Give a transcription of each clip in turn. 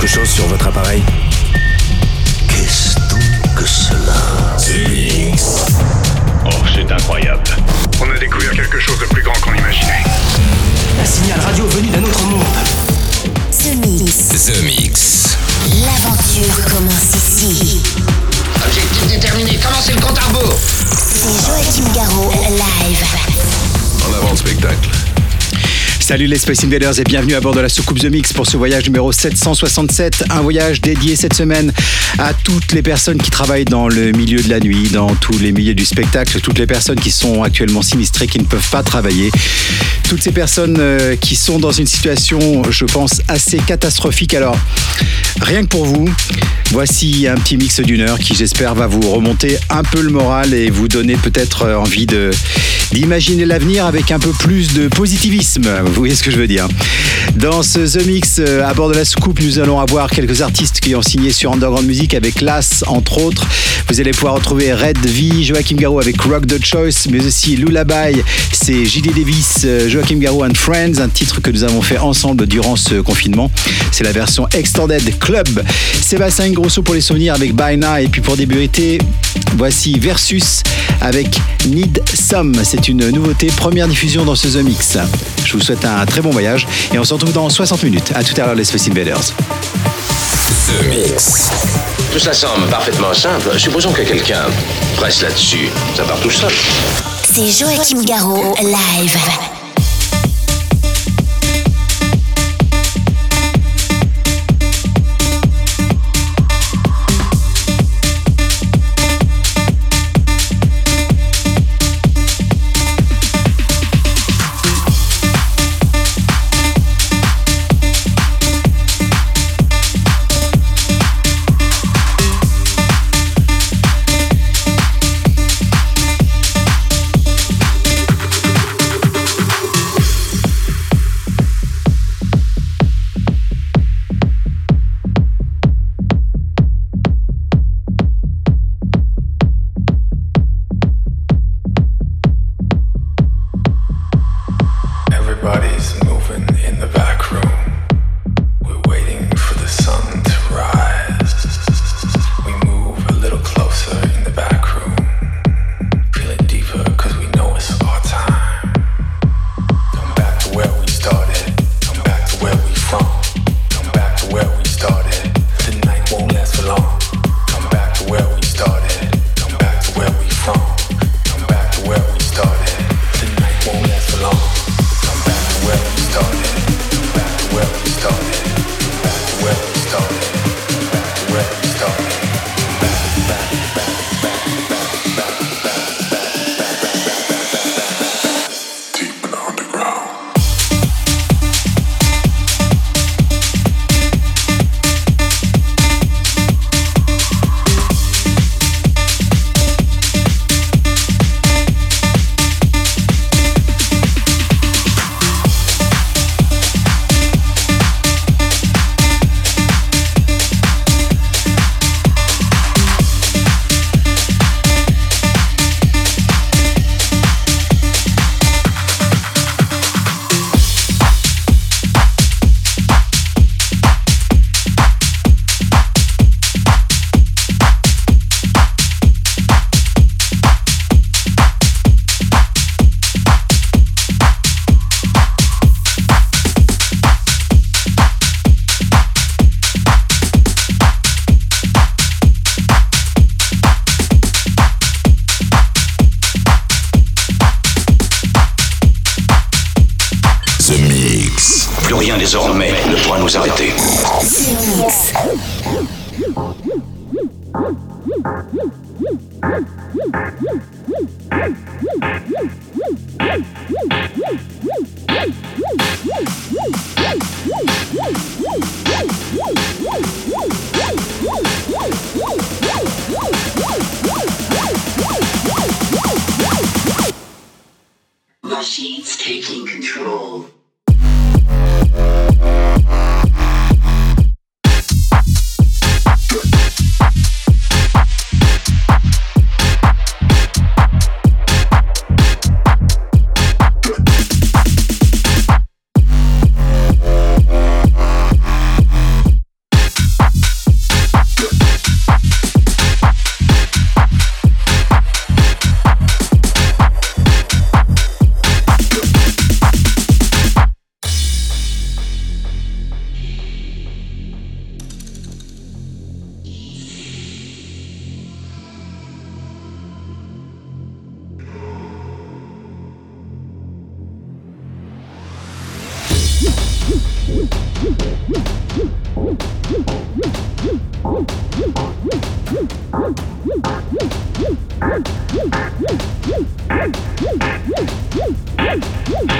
quelque chose sur votre appareil Qu'est-ce donc que cela Oh, c'est incroyable. On a découvert quelque chose de plus grand qu'on imaginait. Un signal radio venu d'un autre monde. The Mix. The Mix. L'aventure commence ici. Objectif déterminé, commencez le compte à rebours. C'est Joachim Garraud, live. En avant le spectacle. Salut les Space Invaders et bienvenue à bord de la soucoupe The Mix pour ce voyage numéro 767. Un voyage dédié cette semaine à toutes les personnes qui travaillent dans le milieu de la nuit, dans tous les milieux du spectacle, toutes les personnes qui sont actuellement sinistrées, qui ne peuvent pas travailler. Toutes ces personnes euh, qui sont dans une situation, je pense, assez catastrophique. Alors, rien que pour vous, voici un petit mix d'une heure qui, j'espère, va vous remonter un peu le moral et vous donner peut-être envie d'imaginer l'avenir avec un peu plus de positivisme. Vous voyez ce que je veux dire. Dans ce The Mix, euh, à bord de la soucoupe, nous allons avoir quelques artistes qui ont signé sur Underground Music avec Las, entre autres. Vous allez pouvoir retrouver Red V, Joachim Garou avec Rock the Choice, mais aussi Lullaby, c'est J.D. Davis, euh, Joachim Garou and Friends, un titre que nous avons fait ensemble durant ce confinement. C'est la version Extended Club. Sébastien Grosso pour les souvenirs avec Baina, et puis pour début été, voici Versus avec Need Some. C'est une nouveauté, première diffusion dans ce The Mix. Je vous souhaite un très bon voyage et on se retrouve dans 60 minutes. À tout à l'heure les Space Invaders. The Mix. Tout ça semble parfaitement simple. Supposons que quelqu'un presse là-dessus. Ça part tout seul. C'est Joachim Garraud, live. Yeah.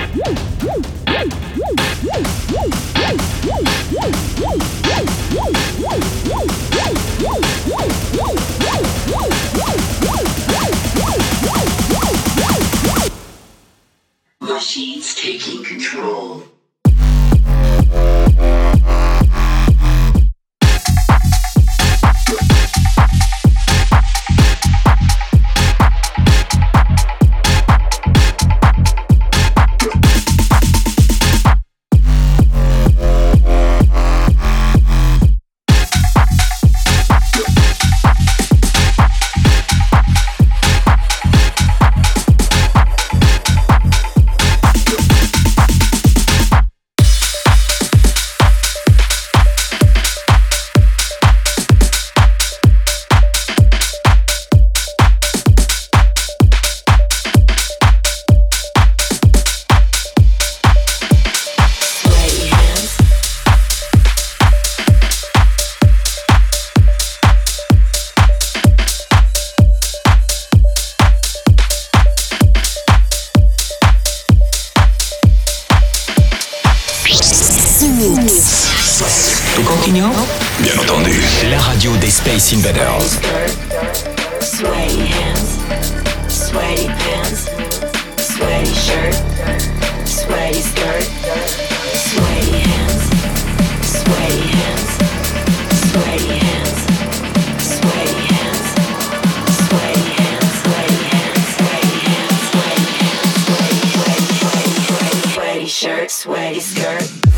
shirt, sweaty skirt.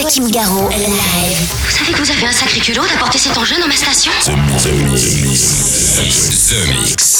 Joachim Garraud, live. Vous savez que vous avez un sacré culot d'apporter cet engin dans ma station? The Mix. The Mix. The Mix.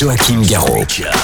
Joachim Garraud.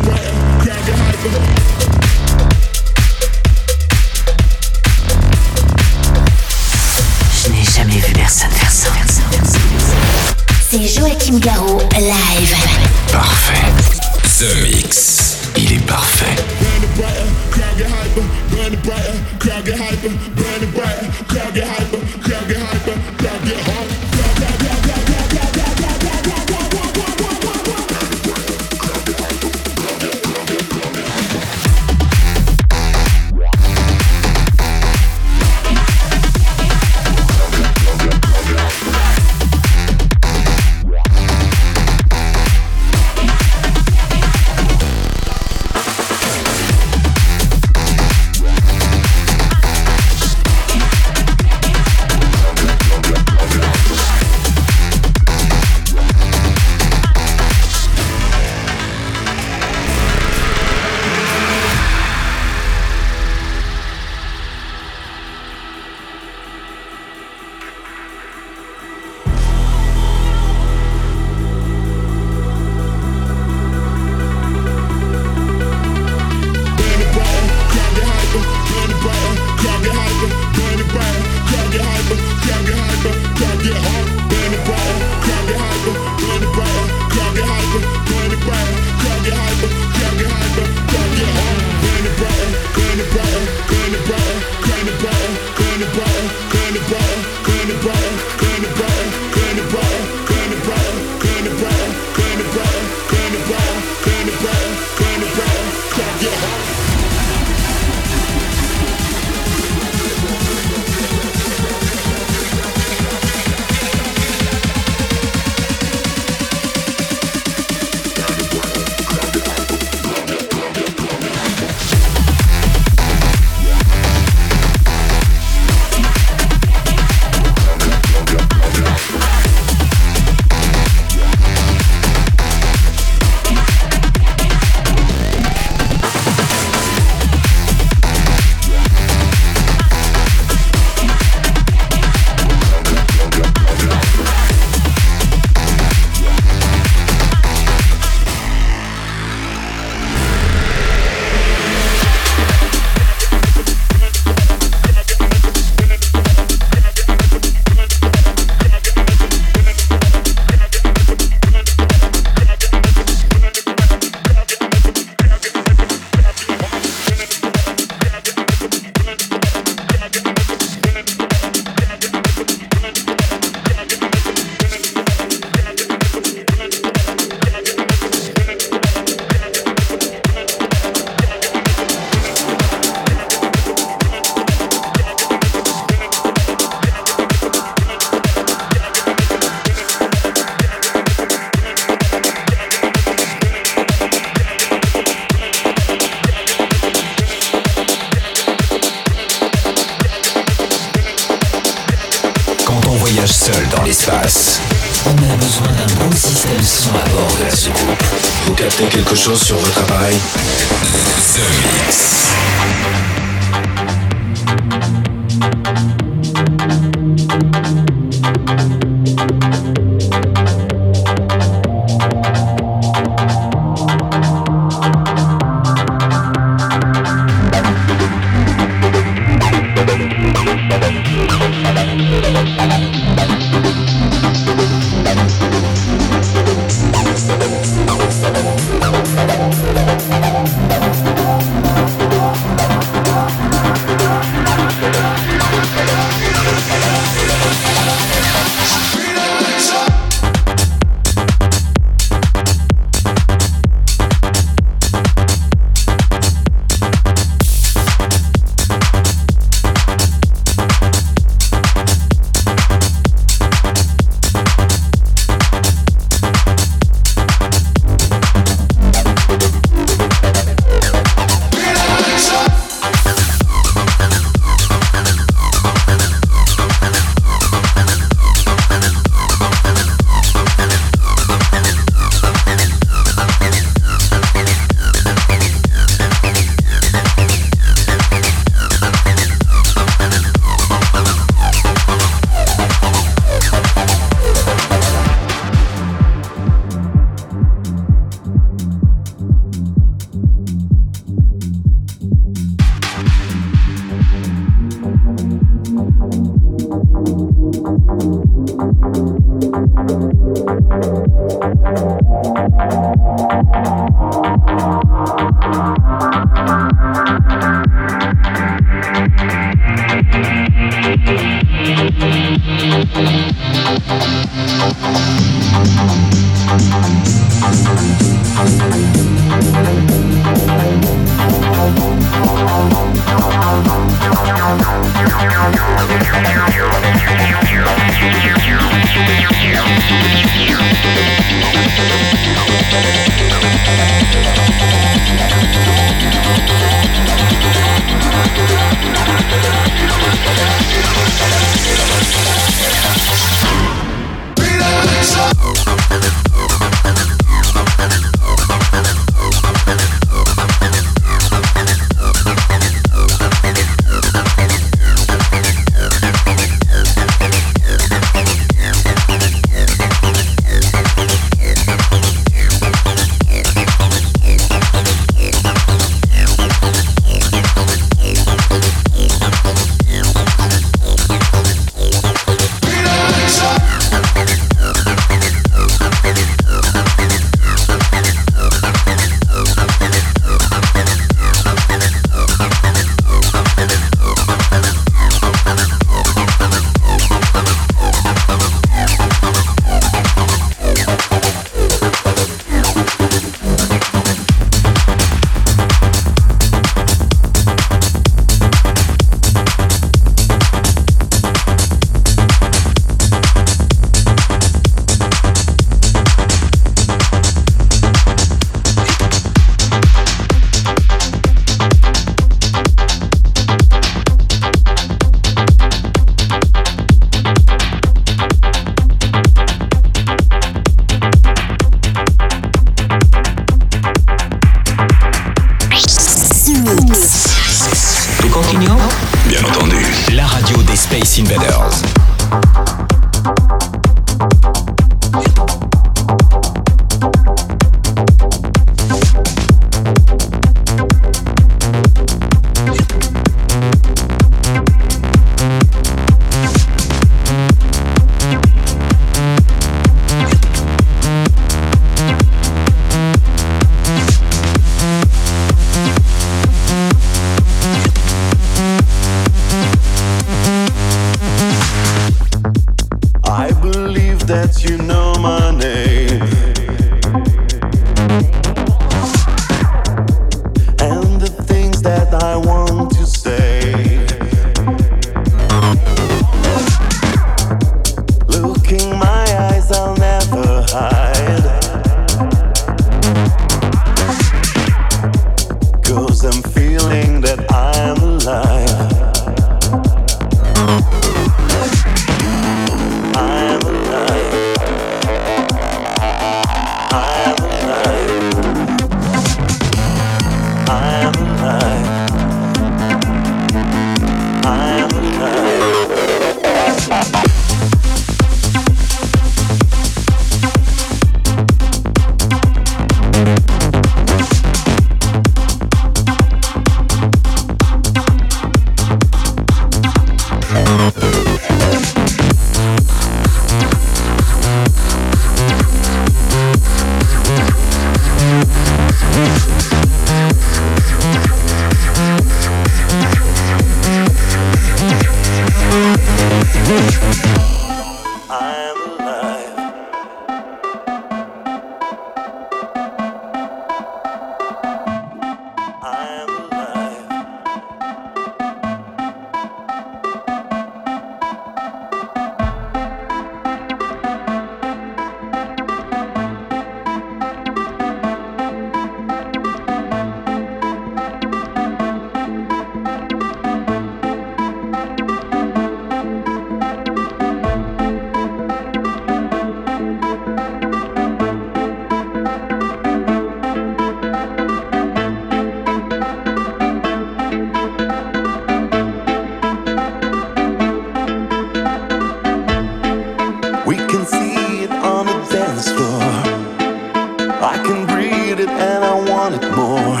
read it and I want it more.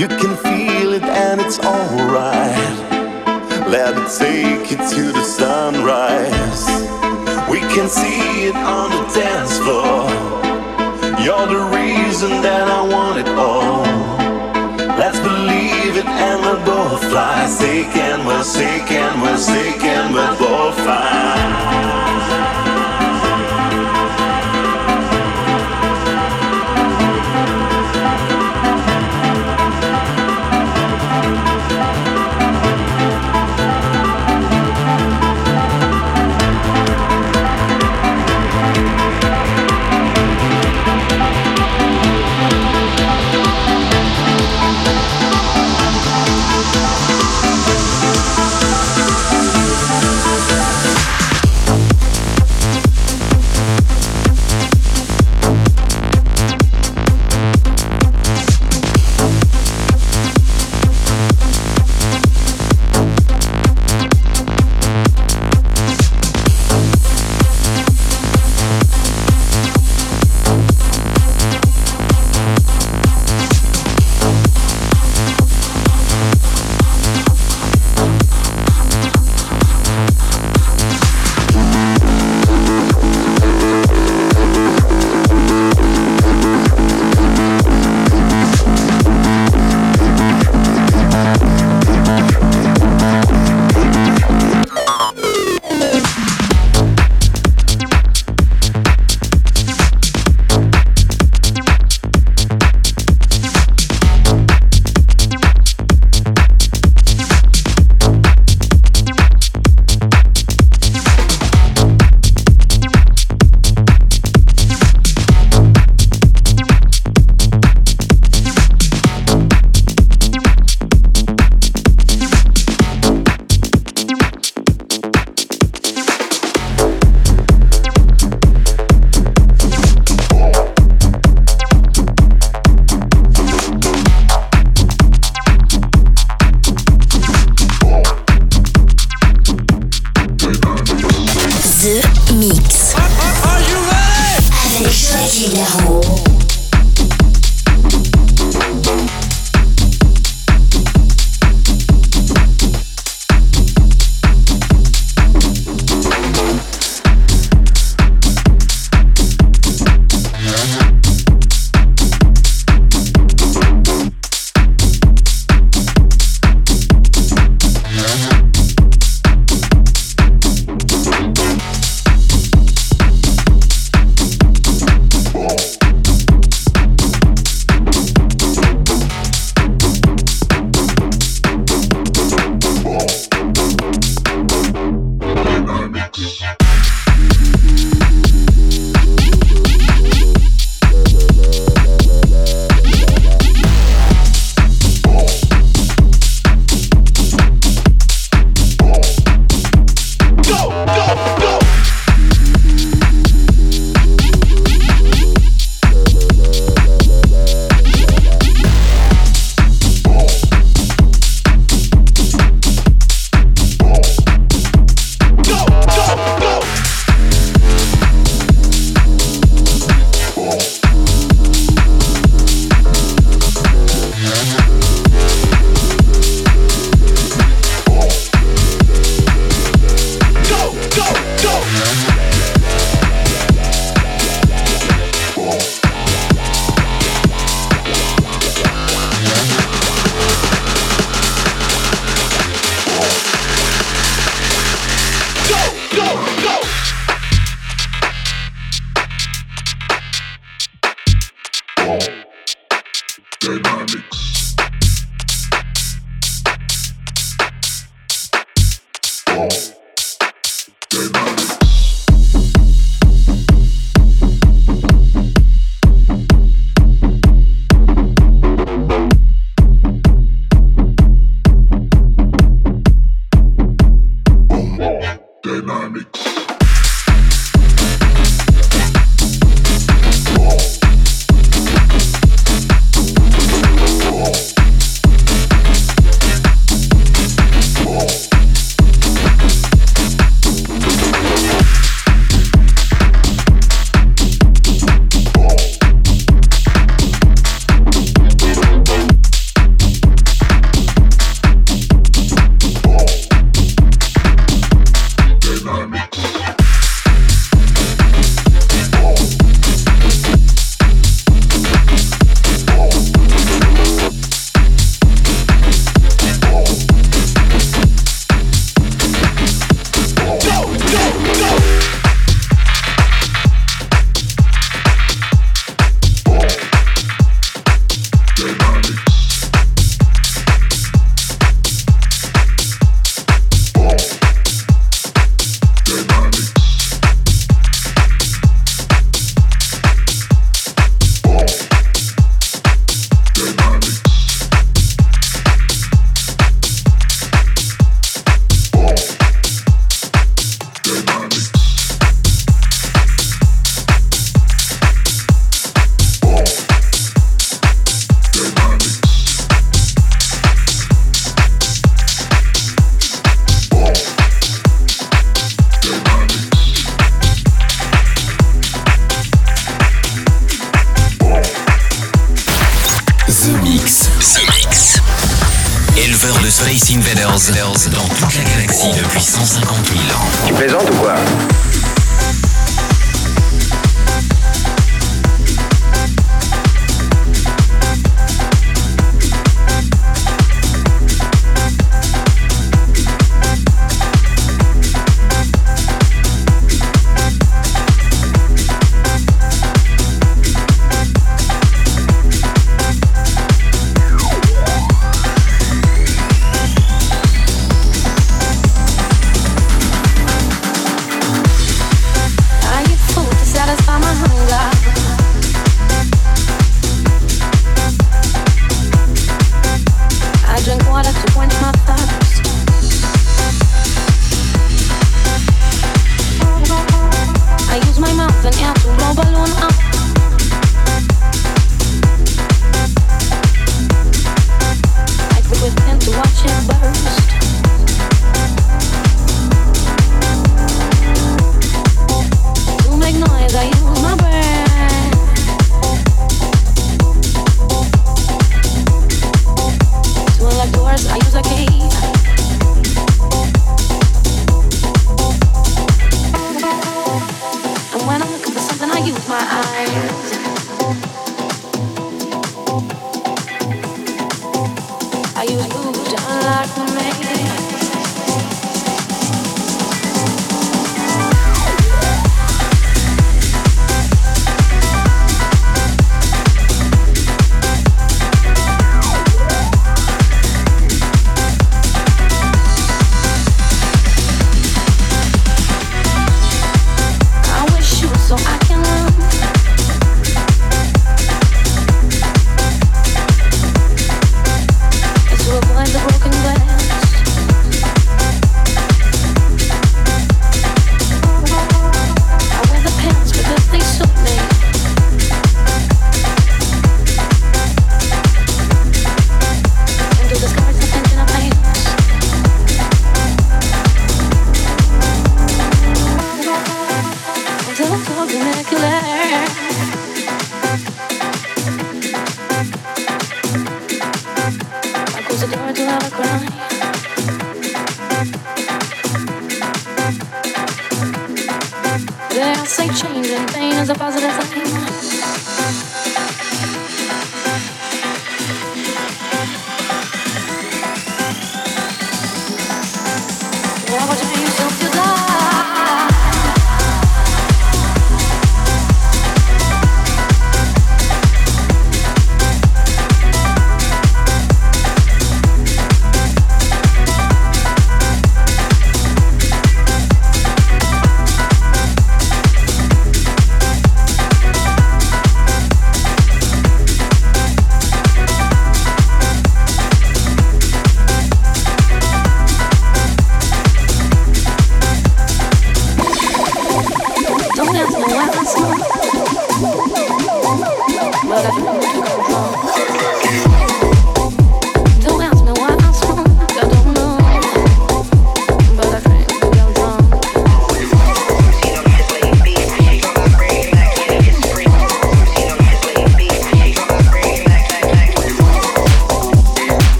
You can feel it and it's alright. Let it take you to the sunrise. We can see it on the dance floor. You're the reason that I want it all. Let's believe it and we'll both fly. Sick and we're sick and we're sick and we'll both fly.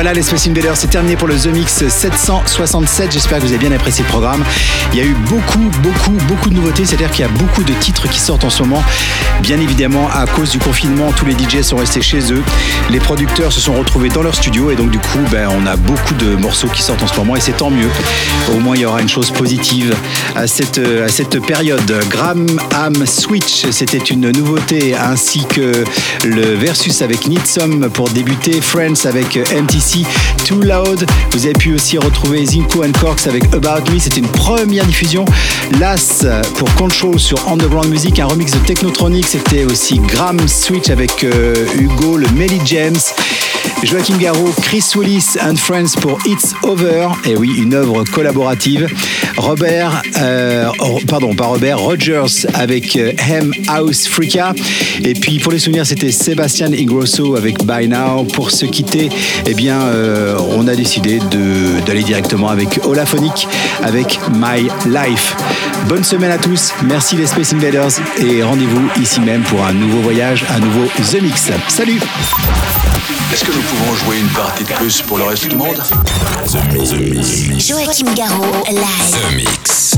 Voilà, les Space Invaders, c'est terminé pour le The Mix 767. J'espère que vous avez bien apprécié le programme. Il y a eu beaucoup, beaucoup, beaucoup de nouveautés. C'est-à-dire qu'il y a beaucoup de titres qui sortent en ce moment. Bien évidemment, à cause du confinement, tous les DJ sont restés chez eux. Les producteurs se sont retrouvés dans leur studio. Et donc, du coup, ben, on a beaucoup de morceaux qui sortent en ce moment. Et c'est tant mieux. Au moins, il y aura une chose positive à cette, à cette période. Gram Am Switch, c'était une nouveauté. Ainsi que le versus avec Nitsum pour débuter. Friends avec MTC Too Loud. Vous avez pu aussi retrouver Zinko and Corks avec About Me. C'était une première diffusion. Las pour Control sur Underground Music, un remix de Technotronic. C'était aussi Gram Switch avec euh, Hugo, le Melly James. Joachim Garraud, Chris Willis and Friends pour It's Over. Et oui, une œuvre collaborative. Robert, euh, pardon, pas Robert, Rogers avec euh, Hem House Frika. Et puis pour les souvenirs, c'était Sébastien Ingrosso avec By Now. Pour se quitter, eh bien, euh, on a décidé d'aller directement avec Olaphonic avec My Life. Bonne semaine à tous. Merci les Space Invaders et rendez-vous ici même pour un nouveau voyage, un nouveau The Mix. Salut! Est-ce que nous pouvons jouer une partie de plus pour le reste du monde? Joachim Garraud, live. The Mix.